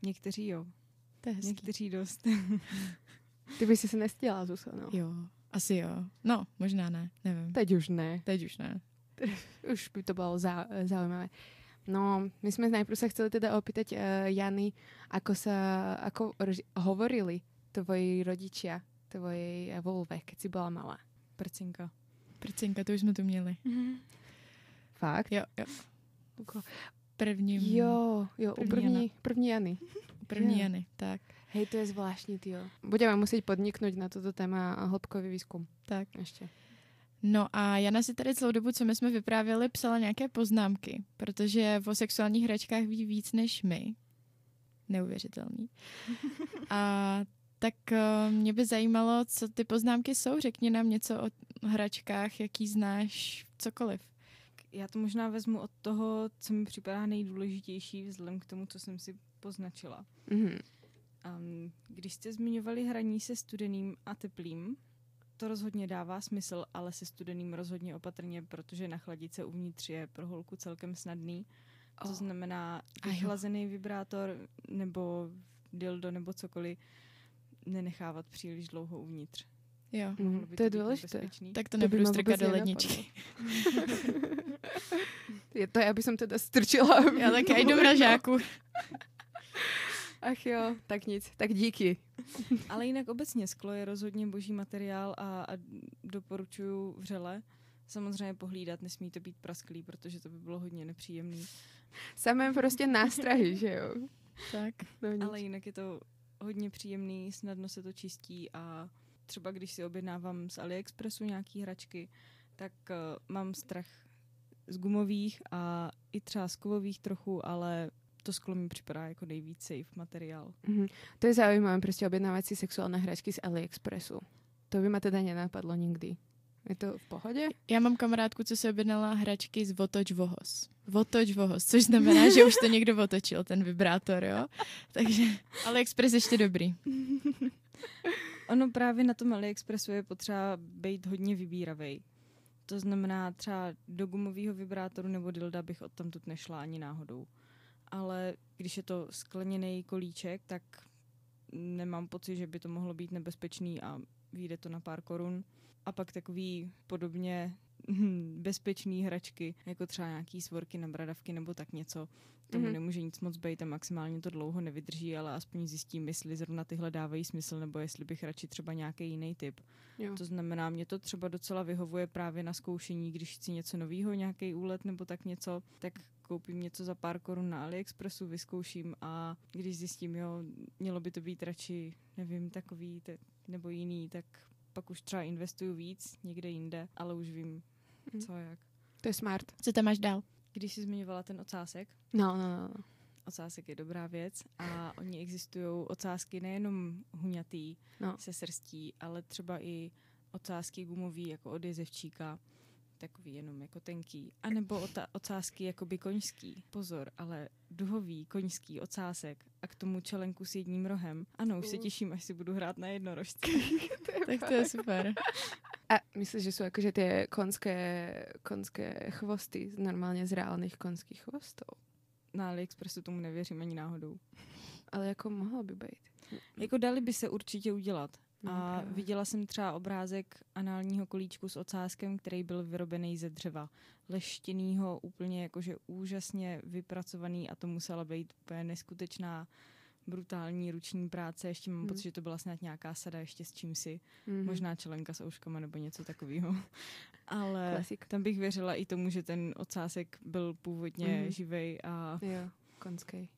Někteří jo, To je hezký. někteří dost. ty bys si se nestěla, Zuso, no. Jo, asi jo. No, možná ne, nevím. Teď už ne. Teď už ne. Už by to bylo zau zaujímavé. No, my jsme najprv sa chceli teda opýtať uh, Jany, ako sa, ako hovorili tvoji rodičia tvojej eh, vulve, keď si bola malá. Prcinka. Prcinka, to už jsme tu měli. Fakt? Jo, jo. Prvním, Jo, jo, První u první, první Jany. První jo. Jany, tak. Hej, to je zvláštní, tyjo. Budeme muset podniknout na toto téma hĺbkový výzkum. tak. Ještě. No a Jana si tady celou dobu, co my jsme vyprávěli, psala nějaké poznámky, protože o sexuálních hračkách ví víc než my. Neuvěřitelný. A tak eh, mě by zajímalo, co ty poznámky jsou. Řekni nám něco o hračkách, jaký znáš, cokoliv. Já to možná vezmu od toho, co mi připadá nejdůležitější vzhledem k tomu, co jsem si poznačila. Mhm. Um, když jste zmiňovali hraní se studeným a teplým, to rozhodně dává smysl, ale se studeným rozhodně opatrně, protože nachladit se uvnitř je pro holku celkem snadný. To Oh. znamená A jo. vychlazený vibrátor nebo dildo nebo cokoliv nenechávat příliš dlouho uvnitř. Jo, Mohlo by to je důležité. tak to To nebudu strkat do ledničky. Je to, já bych som teda strčila. Já tak já jdu mražáku. Ach jo, tak nic, tak díky. Ale jinak obecně sklo je rozhodně boží materiál a, a doporučuju vřele. Samozřejmě pohlídat, nesmí to být prasklý, protože to by bylo hodně nepříjemný. Samé prostě nástrahy, že jo? Tak. No, nic. Ale jinak je to hodně příjemný, snadno se to čistí a třeba když si objednávám z AliExpressu nějaký hračky, tak uh, mám strach z gumových a i třeba z kovových trochu, ale to sklo mi připadá jako nejvíc safe materiál. Mhm. To je zaujímavé, prostě objednávat si sexuálne hračky z AliExpressu. To by ma teda nenapadlo nikdy. Je to v pohodě? Já mám kamarádku, co se objednala hračky z Votoč Vohos. Votoč Vohos, což znamená, že už to někdo otočil, ten vibrátor, jo? Takže AliExpress ještě dobrý. Ono právě na tom AliExpressu je potřeba být hodně vybíravej. To znamená třeba do gumového vibrátoru nebo dilda bych odtamtud nešla ani náhodou. Ale když je to skleněný kolíček, tak nemám pocit, že by to mohlo být nebezpečný a vyjde to na pár korun. A pak takový podobně bezpečný hračky, jako třeba nějaký svorky na bradavky nebo tak něco. Tomu Mhm. mm-hmm. nemůže nic moc být a maximálně to dlouho nevydrží, ale aspoň zjistím, jestli zrovna tyhle dávají smysl, nebo jestli bych radši třeba nějaký jiný typ. Jo. To znamená, mě to třeba docela vyhovuje právě na zkoušení, když chci něco nového, nějaký úlet nebo tak něco, tak koupím něco za pár korun na AliExpressu, vyzkouším a když zjistím, jo, mělo by to být radši, nevím, takový te, nebo jiný, tak pak už třeba investuju víc někde jinde, ale už vím, Mhm. co a jak. To je smart. Co tam máš dál? Když jsi zmiňovala ten ocásek, No, no, no. ocásek je dobrá věc a oni existují ocásky nejenom huňatý No. se srstí, ale třeba i ocásky gumový jako od jezevčíka, takový jenom jako tenký. A nebo ota- ocásky jakoby koňský. Pozor, ale duhový koňský ocásek a k tomu čelenku s jedním rohem. Ano, už se těším, až si budu hrát na jednorožce. Tak to je super. A myslíš, že jsou jakože ty konské, konské chvosty normálně z reálných konských chvostů? Na AliExpressu tomu nevěřím ani náhodou. Ale jako mohlo by být. Jako dali by se určitě udělat. No, A viděla jsem třeba obrázek análního kolíčku s ocáskem, který byl vyrobený ze dřeva. Leštěnýho, úplně jakože úžasně vypracovaný a to musela být úplně neskutečná brutální ruční práce. Ještě mám Hmm. pocit, že to byla snad nějaká sada ještě s čím si. Mhm. Možná čelenka s ouškama nebo něco takového. Ale Klasik. tam bych věřila i tomu, že ten ocásek byl původně Mhm. živej a Jo, konskej.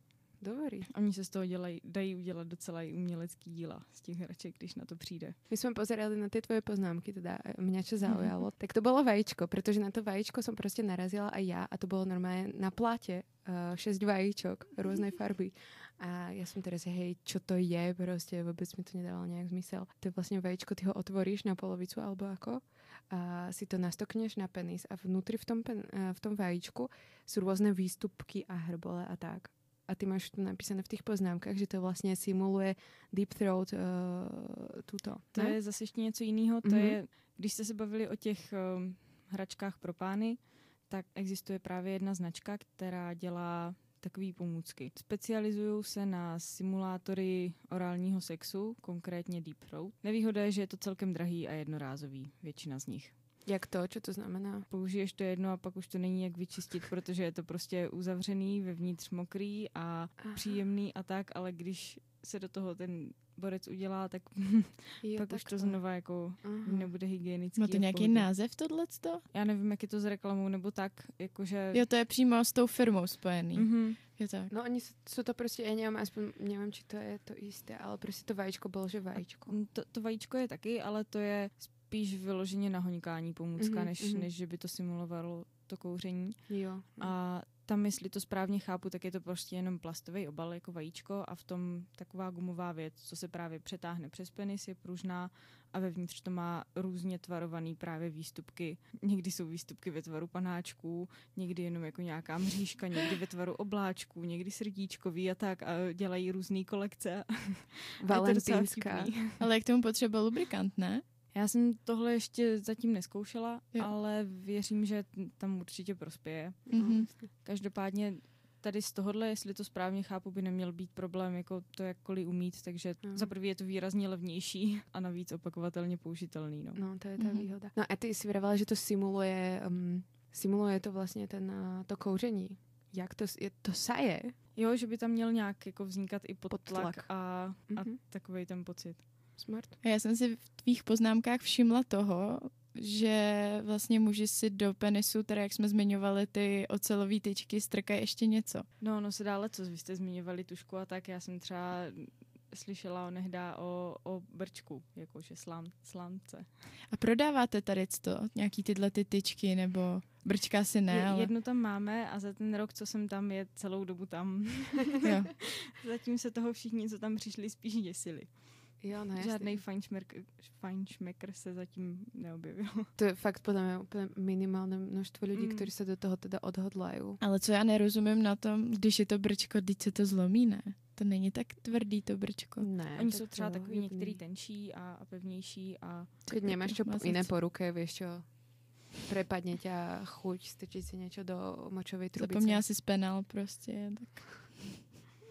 Dobrý. oni se z toho dělají, dají udělat docela i umělecký díla z těch hraček, když na to přijde. My sme pozerali na tie tvoje poznámky, teda e, mňa čo zaujalo, tak to bolo vajíčko, pretože na to vajíčko som proste narazila aj ja a to bolo normálne na pláte uh, 6 vajíčok rôznej farby. A ja som teraz, hej, čo to je, proste vôbec mi to nedávalo nejak zmysel. To je vlastne vajíčko, ty ho otvoríš na polovicu alebo ako a si to nastokneš na penis a vnútri v tom, pen, uh, v tom vajíčku sú rôzne výstupky a hrbole a tak. A ty máš tu napísané v tých poznámkach, že to vlastne simuluje deep throat uh, tuto. To ne? je zase ještě něco jiného. To Mhm. je, když jste se bavili o těch um, hračkách pro pány, tak existuje právě jedna značka, která dělá takové pomůcky. Specializují se na simulátory orálního sexu, konkrétně Deep Throat. Nevýhoda je, že je to celkem drahý a jednorázový, většina z nich. Jak to? Čo to znamená? Použiješ to jedno a pak už to není jak vyčistit, protože je to prostě uzavřený, vevnitř mokrý a Aha. příjemný a tak, ale když se do toho ten borec udělá, tak Jo, pak už to takto. znova jako Aha. nebude hygienický. Má a to nějaký pohodě. název tohleto? Já nevím, jak je to s reklamou nebo tak, jakože... Jo, to je přímo s tou firmou spojený. Mhm. Je tak. No oni sú to proste, ja neviem, aspoň neviem, či to je to isté, ale proste to vajíčko bolo, že vajíčko. To, to vajíčko je taky, ale to je spíš vyloženě na hoňkání pomůcka, Mhm, než, mhm. než že by to simulovalo to kouření. Jo. A tam, jestli to správně chápu, tak je to prostě jenom plastový obal jako vajíčko a v tom taková gumová věc, co se právě přetáhne přes penis, je pružná a vevnitř to má různě tvarovaný právě výstupky. Někdy jsou výstupky ve tvaru panáčků, někdy jenom jako nějaká mřížka, někdy ve tvaru obláčků, někdy srdíčkový a tak a dělají různé kolekce. Vtipný. Ale k tomu potřeba lubrikant, ne? Já jsem tohle ještě zatím neskoušela, Jo. ale věřím, že tam určitě prospěje. Mhm. Každopádně tady z tohohle, jestli to správně chápu, by neměl být problém jako to jakkoliv umít, takže Mhm. za prvý je to výrazně levnější a navíc opakovatelně použitelný. No. No, to je tá Mhm. výhoda. No a ty si vravala, že to simuluje, um, simuluje to vlastne ten, uh, to kouření. Jak to, je, to saje? Jo, že by tam měl nějak jako vznikat i podtlak, Podtlak. a, a Mhm. takový ten pocit. Smart. A já jsem si v tvých poznámkách všimla toho, že vlastně muži si do penisu, teda jak jsme zmiňovali, ty ocelové tyčky strkají ještě něco. No, no se dále, co vy jste zmiňovali tušku a tak, já jsem třeba slyšela onehdá o, o brčku, jakože slám, slámce. A prodáváte tady to, nějaký tyhle ty tyčky, nebo brčka si ne, Je, ale jednu tam máme a za ten rok, co jsem tam, je celou dobu tam. jo. Zatím se toho všichni, co tam přišli, spíš děsili. Jo, no Žádný fajnšmekr, fajnšmekr se zatím neobjevil. To je fakt podľa mňa úplne minimálne množstvo ľudí, Mm. ktorí sa do toho teda odhodlajú. Ale co já nerozumím na tom, když je to brčko, když se to zlomí, ne? To není tak tvrdý to brčko. Ne, Oni jsou třeba takový některý tenčí a, a pevnější a Keď nemáš čo Mazec. iné po ruke, vieš čo, prepadne ťa chuť, strčiť si niečo do močovej trubice. Zapomněla si spenal prostě, tak...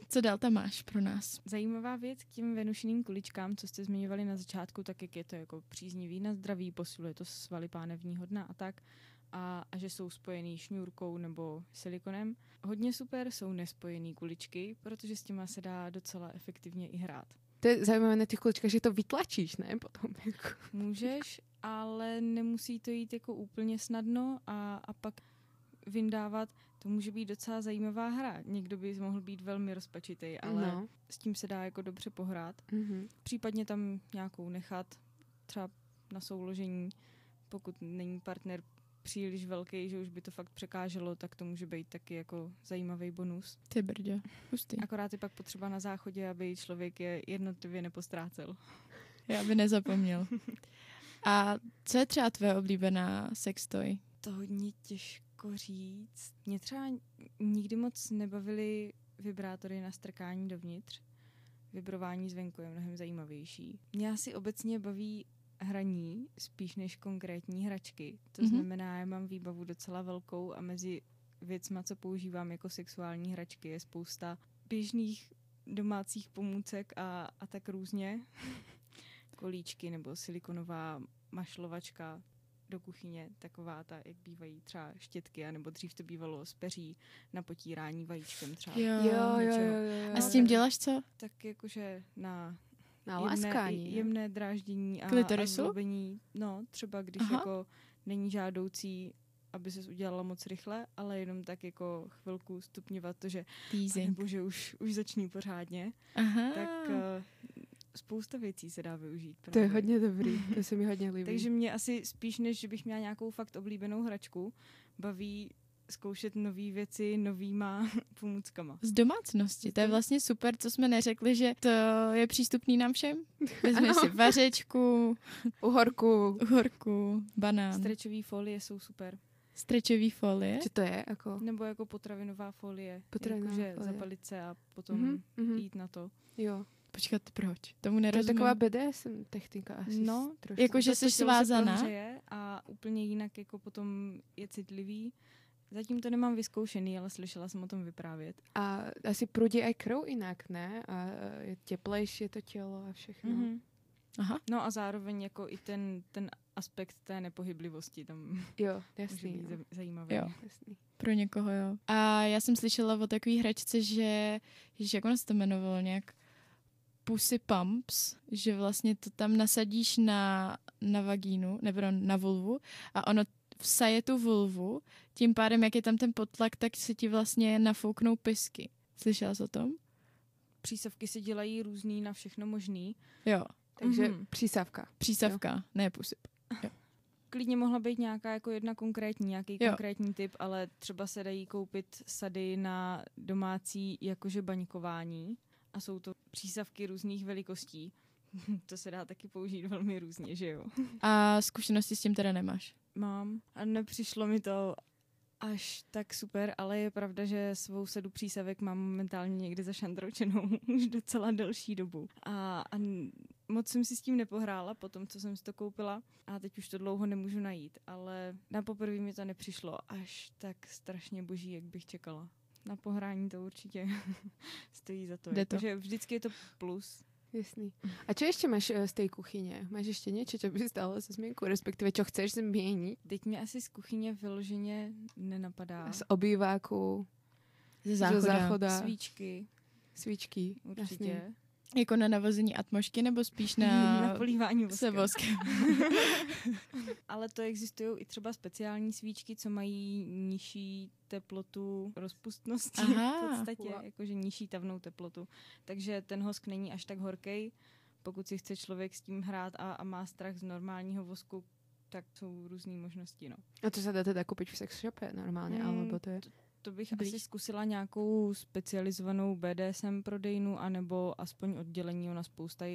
Co dál tam máš pro nás? Zajímavá věc k těm venušiným kuličkám, co jste zmiňovali na začátku, tak jak je to jako příznivý na zdraví, posiluje to svaly pánevního dna a tak. A, a že jsou spojený šňůrkou nebo silikonem. Hodně super jsou nespojený kuličky, protože s těma se dá docela efektivně i hrát. To je zaujímavé na tých kuličkách, že to vytlačíš, ne? Potom. Jako. Můžeš, ale nemusí to jít jako úplně snadno a, a pak vyndávat. To může být docela zajímavá hra. Někdo by mohl být velmi rozpačitý, ale no. S tím se dá jako dobře pohrát. Mhm. Případně tam nějakou nechat, třeba na souložení, pokud není partner příliš velký, že už by to fakt překáželo, tak to může být taky jako zajímavý bonus. Ty brďo, hustý. Akorát je pak potřeba na záchodě, aby člověk je jednotlivě nepostrácel. Já by nezapomněl. A co je třeba tvoje oblíbená sextoy? To hodně těžko říct. Mě třeba nikdy moc nebavily vibrátory na strkání dovnitř. Vibrování zvenku je mnohem zajímavější. Mě asi obecně baví hraní spíš než konkrétní hračky. To Mhm. mm-hmm. znamená, já mám výbavu docela velkou a mezi věcma, co používám jako sexuální hračky, je spousta běžných domácích pomůcek a, a tak různě. Kolíčky nebo silikonová mašlovačka do kuchyně, taková ta, jak bývají třeba štětky, nebo dřív to bývalo z peří na potírání vajíčkem třeba. Jo, jo, jo, jo, jo. A s tím děláš co? Tak jakože na Na jemné, láskání. jemné dráždění a, a zlobení. No, třeba když Aha. jako není žádoucí, aby se udělala moc rychle, ale jenom tak jako chvilku stupňovat to, že nebo že už, už zační pořádně, Aha. tak uh, spousta věcí se dá využít. To je právě. hodně dobrý, to se mi hodně líbí. Takže mě asi spíš, než že bych měla nějakou fakt oblíbenou hračku, baví zkoušet nové věci novýma pomůckama. Z domácnosti. To je vlastně super, co jsme neřekli, že to je přístupný nám všem. Vezmeš si vařečku, Uhorku. uhorku, banán, Strečové folie jsou super. strečový folie. Čo to je? Ako? Nebo jako potravinová folie. Potravinová Jakože folie. zapalit se a potom Mhm, mhm. jít na to. Jo. Počkat, proč? Tomu To je nerozumím. taková BDSM technika asi. No, trošku. jako, že jsi svázaná? a úplně jinak jako potom je citlivý. Zatím to nemám vyzkoušený, ale slyšela jsem o tom vyprávět. A asi prúdi aj krv inak, ne? A je teplejšie to tělo a všechno. Mm-hmm. Aha. No a zároveň jako i ten, ten aspekt té nepohyblivosti tam Jo, může jasný. být Jo. za- zajímavý. Jo. jasný. Pro někoho, jo. A já jsem slyšela o takové hračce, že, že jak ono se to jmenovalo nějak, Pussy Pumps, že vlastně to tam nasadíš na, na vagínu, nebo na vulvu a ono vsaje tu vulvu, tím pádem, jak je tam ten potlak, tak se ti vlastně nafouknou pisky. Slyšela jsi o tom? Přísavky se dělají různý na všechno možný. Jo, Takže Mhm. přísavka. přísavka, ne pusy. Klidně mohla být nějaká jako jedna konkrétní, nějaký Jo. konkrétní typ, ale třeba se dají koupit sady na domácí jakože baňkování a jsou to přísavky různých velikostí. to se dá taky použít velmi různě, že jo? A zkušenosti s tím teda nemáš? Mám a nepřišlo mi to až tak super, ale je pravda, že svou sadu přísavek mám momentálně někde zašandroučenou už docela delší dobu. A, a moc jsem si s tím nepohrála po tom, co jsem si to koupila a teď už to dlouho nemůžu najít, ale na poprvé mi to nepřišlo až tak strašně boží, jak bych čekala. Na pohrání to určitě stojí za to. Jde to. Takže vždycky je to plus. Jasný. A čo ešte máš eh, z tej kuchyne? Máš ešte niečo, čo by stalo za zmienku? Respektíve, čo chceš zmieniť? Teď mě asi z kuchyně vyloženě nenapadá. Z obýváku? Ze Ze záchoda. záchoda. Svíčky, Svíčky. určitě. Jasný. Jako na navození atmošky nebo spíš na, na polívání se voskem. voskem? Ale to existují i třeba speciální svíčky, co mají nižší teplotu rozpustnosti Aha. v podstatě, Wow. jakože nižší tavnou teplotu. Takže ten hosk není až tak horkej. Pokud si chce člověk s tím hrát a, a má strach z normálního vosku, tak jsou různé možnosti. No. A to se dá teda koupit v sex shope normálně, Mm, alebo to je... To bych Blíž. asi zkusila nějakou specializovanou BDSM prodejnu, anebo aspoň oddělení. Ona spousta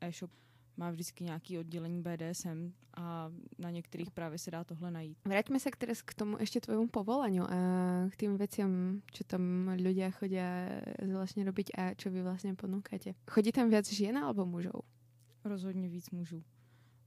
e-shop má vždycky nějaký oddělení BDSM a na některých právě se dá tohle najít. Vráťme sa k teraz k tomu ešte tvojmu povolaniu a k tým veciam, čo tam ľudia chodia vlastne robiť a čo vy vlastne ponúkate. Chodí tam viac žien alebo mužov? Rozhodně víc mužů.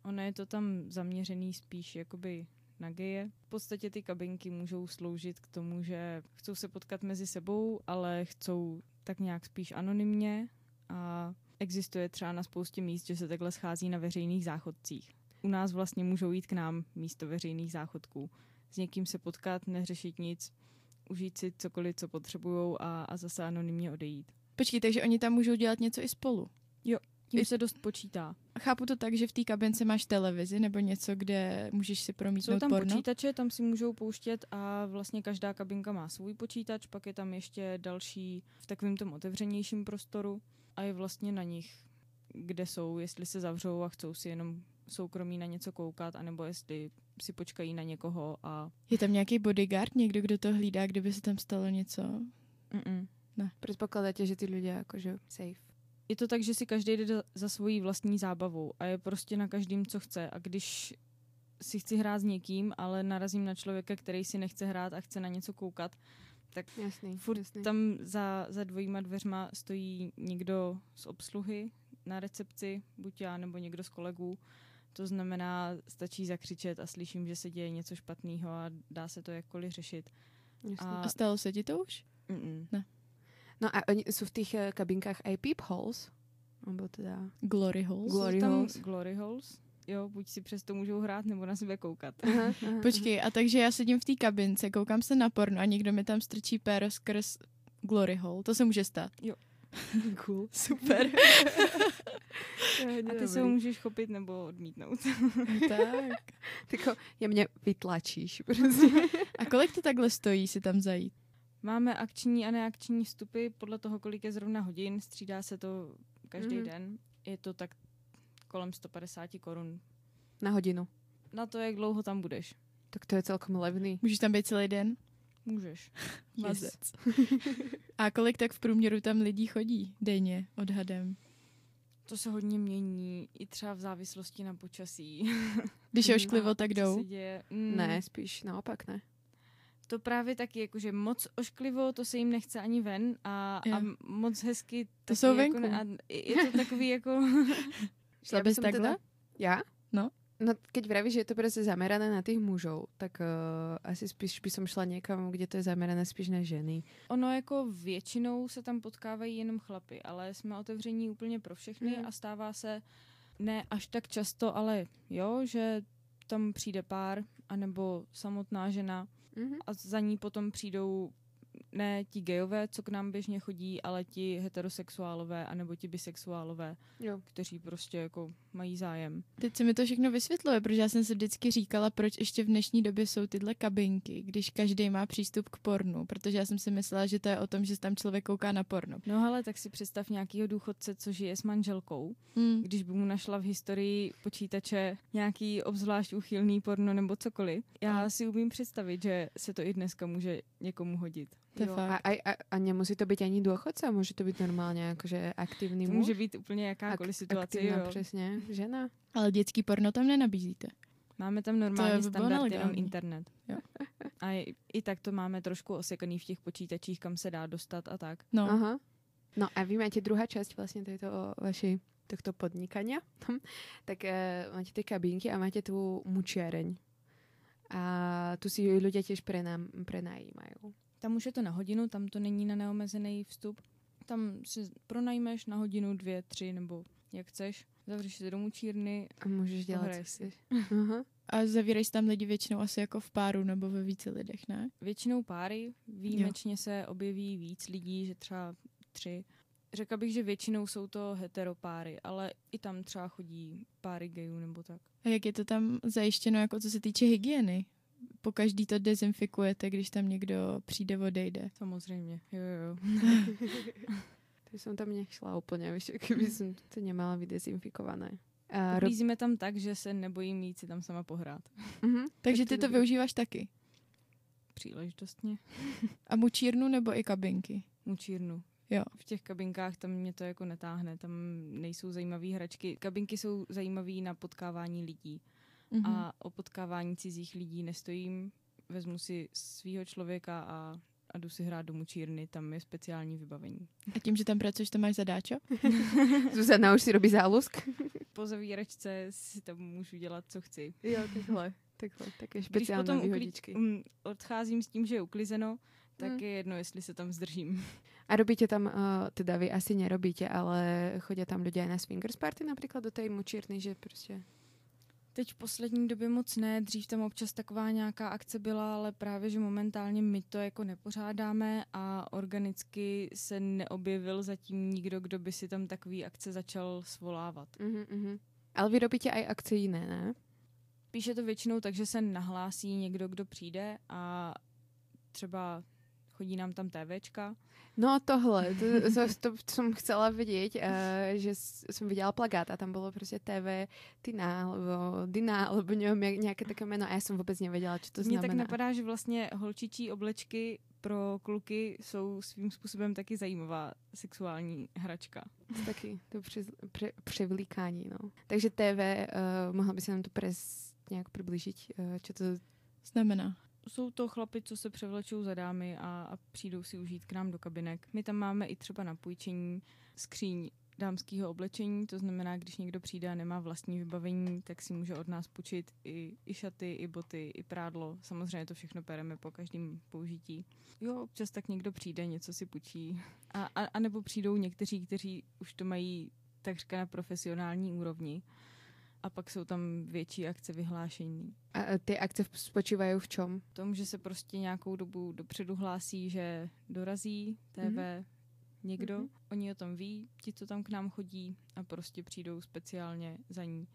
Ono je to tam zaměřený spíš jakoby na geje. V podstatě ty kabinky můžou sloužit k tomu, že chcou se potkat mezi sebou, ale chcou tak nějak spíš anonymně a existuje třeba na spoustě míst, že se takhle schází na veřejných záchodcích. U nás vlastně můžou jít k nám místo veřejných záchodků. S někým se potkat, neřešit nic, užít si cokoliv, co potřebují a, a zase anonymně odejít. Počkej, takže oni tam můžou dělat něco i spolu. Tím se dost počítá. A chápu to tak, že v té kabince máš televizi nebo něco, kde můžeš si Jsou promítnout tam porno? počítače, tam si můžou pouštět a vlastně každá kabinka má svůj počítač, pak je tam ještě další v takovém tom otevřenějším prostoru a je vlastně na nich, kde jsou, jestli se zavřou a chcou si jenom soukromí na něco koukat, anebo jestli si počkají na někoho a... Je tam nějaký bodyguard, někdo, kdo to hlídá, kdyby se tam stalo něco? Mm-mm. Predpokladáte, že tí ľudia akože safe? Je to tak, že si každý jde za- svojí vlastní zábavou a je prostě na každým, co chce. A když si chci hrát s někým, ale narazím na člověka, který si nechce hrát a chce na něco koukat, Jasný, Furt jasný. tam za, za dvojíma dveřma stojí někdo z obsluhy na recepci, buď já nebo někdo z kolegů. To znamená, stačí zakřičet a slyším, že se děje něco špatného a dá se to jakkoliv řešit. jasný. a- A stalo se ti to už? Mm-mm. No a oni sú v tých eh, kabinkách aj peep holes? Alebo teda... Glory holes? Glory tam holes. glory holes. Jo, buď si přesto můžou hrát, nebo na sebe koukat. Aha, aha. Počkej, a takže já sedím v té kabince, koukám se na porno a někdo mi tam strčí péro skrz glory hole. To se může stát. cool. Super. A ty se ho můžeš chopit nebo odmítnout. tak. Tyko, jemne vytlačíš. Prostě. A kolik to takhle stojí si tam zajít? Máme akční a neakční vstupy podle toho, kolik je zrovna hodin. Střídá se to každý Mhm. mm-hmm. den. Je to tak kolem 150 korun. Na hodinu. Na to, jak dlouho tam budeš. Tak to je celkom levný. Můžeš tam být celý den? Můžeš. Mazec. A kolik tak v průměru tam lidí chodí denně odhadem? To se hodně mění, i třeba v závislosti na počasí. Když je ošklivo, tak jdou. se děje. Mm, Ne, spíš naopak ne. To právě taky, jakože moc ošklivo, to se jim nechce ani ven a, a moc hezky. To taky jsou jako venku. Ne, a je to takový jako... Šla bys takhle? Teda, ja? No. No, keď vravíš, že je to proste zamerané na tých mužov, tak uh, asi spíš by som šla niekam, kde to je zamerané spíš na ženy. Ono jako většinou se tam potkávají jenom chlapy, ale jsme otevření úplně pro všechny Mhm. a stává se ne až tak často, ale jo, že tam přijde pár, anebo samotná žena Mhm. a za ní potom přijdou ne ti gejové, co k nám běžně chodí, ale ti heterosexuálové anebo ti bisexuálové, Jo. kteří prostě jako mají zájem. Teď se mi to všechno vysvětluje, protože já jsem si vždycky říkala, proč ještě v dnešní době jsou tyhle kabinky, když každý má přístup k pornu, protože já jsem si myslela, že to je o tom, že se tam člověk kouká na porno. No ale tak si představ nějakýho důchodce, co žije s manželkou, Hmm. když by mu našla v historii počítače nějaký obzvlášť uchylný porno nebo cokoliv. Já si umím představit, že se to i dneska může někomu hodit. To Jo, fakt. a, a, a, nemusí to byť ani dôchodca, môže to byť normálne akože aktívny To muž. může být úplně jakákoliv situace. aktívna, Jo. presne, žena. Ale dětský porno tam nenabízíte. Máme tam normálně by standard jenom internet. Jo. A i, i tak to máme trošku osekaný v těch počítačích, kam se dá dostat a tak. No, Aha. No a vy máte druhá časť vlastne tejto vašej tohto podnikania, tak e, máte tie kabinky a máte tú mučiareň. A tu si ľudia tiež prenám, prenajímajú. Tam už je to na hodinu, tam to není na neomezený vstup. Tam si pronajmeš na hodinu, dvě, tři nebo jak chceš. Zavřeš se do mučírny, A môžeš dělat, Pohraješ co si. chceš. Aha. A zavírají se tam lidi většinou asi jako v páru nebo ve více lidech, ne? Většinou páry, výjimečně jo. se objeví víc lidí, že třeba tři. Řekla bych, že většinou jsou to heteropáry, ale i tam třeba chodí páry gayů nebo tak. A jak je to tam zajištěno, jako co se týče hygieny? Po každý to dezinfikujete, když tam někdo přijde, odejde. Samozřejmě, jo, jo. to jsem tam nešla úplně, víš, kdyby jsem to nemala vydezinfikované. Uh, Uklízíme tam tak, že se nebojím jít si tam sama pohrát. Uh-huh. Takže ty to využíváš taky? Příležitostně. A mučírnu nebo i kabinky? Mučírnu. Jo. V těch kabinkách tam mě to jako netáhne, tam nejsou zajímavé hračky. Kabinky jsou zajímavé na potkávání lidí. Uh-huh. A o potkávání cizích lidí nestojím. Vezmu si svého člověka a a jdu si hrát do mučírny, tam je speciální vybavení. A tím, že tam pracuješ, to máš zadáčo? Zuzana už si robí zálusk? po zavíračce si tam můžu dělat, co chci. Jo, takhle. takhle také speciální Když potom výhodičky. Ukli- odcházím s tím, že je uklizeno, tak hmm. je jedno, jestli se tam zdržím. A robíte tam, uh, teda vy asi nerobíte, ale chodí tam lidé na swingers party například do té mučírny, že prostě Teď v poslední době moc ne, dřív tam občas taková nějaká akce byla, ale právě, že momentálně my to jako nepořádáme a organicky se neobjevil zatím nikdo, kdo by si tam takový akce začal svolávat. Uh-huh. Ale vy robíte i akce jiné, ne? Píše to většinou tak, že se nahlásí někdo, kdo přijde a třeba chodí nám tam TVčka. No tohle, to, to, to jsem chcela vidět, uh, že jsem viděla plagát a tam bylo prostě TV Tina, alebo Dina, alebo nevím, nějaké také jméno a já jsem vůbec nevěděla, co to znamená. Mně tak napadá, že vlastně holčičí oblečky pro kluky jsou svým způsobem taky zajímavá sexuální hračka. Taky, to pře, převlíkání, no. Takže TV, uh, mohla by se nám to pres nějak přiblížit, uh, co to znamená? Jsou to chlapi, co se převlečou za dámy a, a přijdou si užít k nám do kabinek. My tam máme i třeba na půjčení skříň dámského oblečení, to znamená, když někdo přijde a nemá vlastní vybavení, tak si může od nás půjčit i, i šaty, i boty, i prádlo. Samozřejmě to všechno pereme po každém použití. Jo, občas tak někdo přijde, něco si půjčí. A, a, a nebo přijdou někteří, kteří už to mají takřka na profesionální úrovni a pak jsou tam větší akce vyhlášení. A ty akce spočívají v čem? V tom, že se prostě nějakou dobu dopředu hlásí, že dorazí TV mm-hmm. někdo, mm-hmm. oni o tom ví, ti, co tam k nám chodí a prostě přijdou speciálně za ní.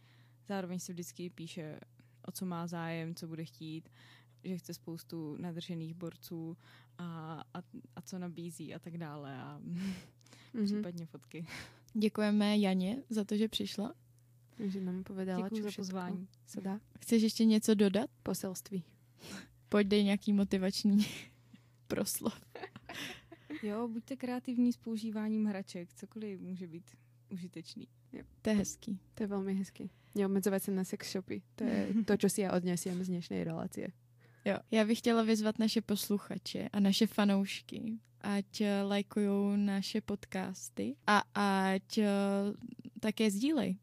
Zároveň se vždycky píše, o co má zájem, co bude chtít, že chce spoustu nadržených borců a, a, a co nabízí a tak dále a mm-hmm. případně fotky. Děkujeme Janě za to, že přišla. Že nám povedala, Děkuji za pozvání. Se dá. Chceš ještě něco dodat? Poselství. Pojď dej nějaký motivační proslov. Jo, buďte kreativní s používáním hraček. Cokoliv může být užitečný. Jo. To je hezký. To je velmi hezký. Neomedzovat se na sex shopy. To je to, co si já odnesím z dnešní relace. Jo, já bych chtěla vyzvat naše posluchače a naše fanoušky, ať lajkují naše podcasty a ať také sdílej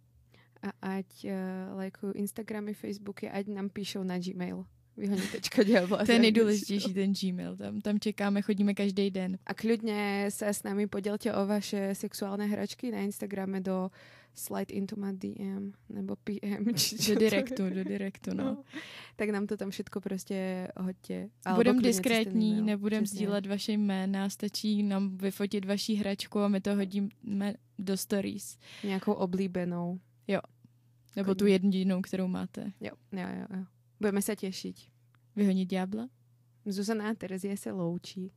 a ať uh, lajkujú Instagramy, Facebooky, ať nám píšou na Gmail. Vyhonitečka To je nejdůležitější ten Gmail, tam, tam čekáme, chodíme každý den. A klidně se s námi podělte o vaše sexuální hračky na Instagrame do slide into my DM nebo PM. Či do direktu, do direktu, no. no. Tak nám to tam všechno prostě hoďte. Budeme diskrétní, nebudeme sdílet vaše jména, stačí nám vyfotit vaší hračku a my to hodíme do stories. Nějakou oblíbenou. Jo. Nebo Chodím. tu jedinou, kterou máte. Jo, jo, jo. jo. Budeme se těšit. Vyhonit ďábla? Zuzana a Terezie se loučí.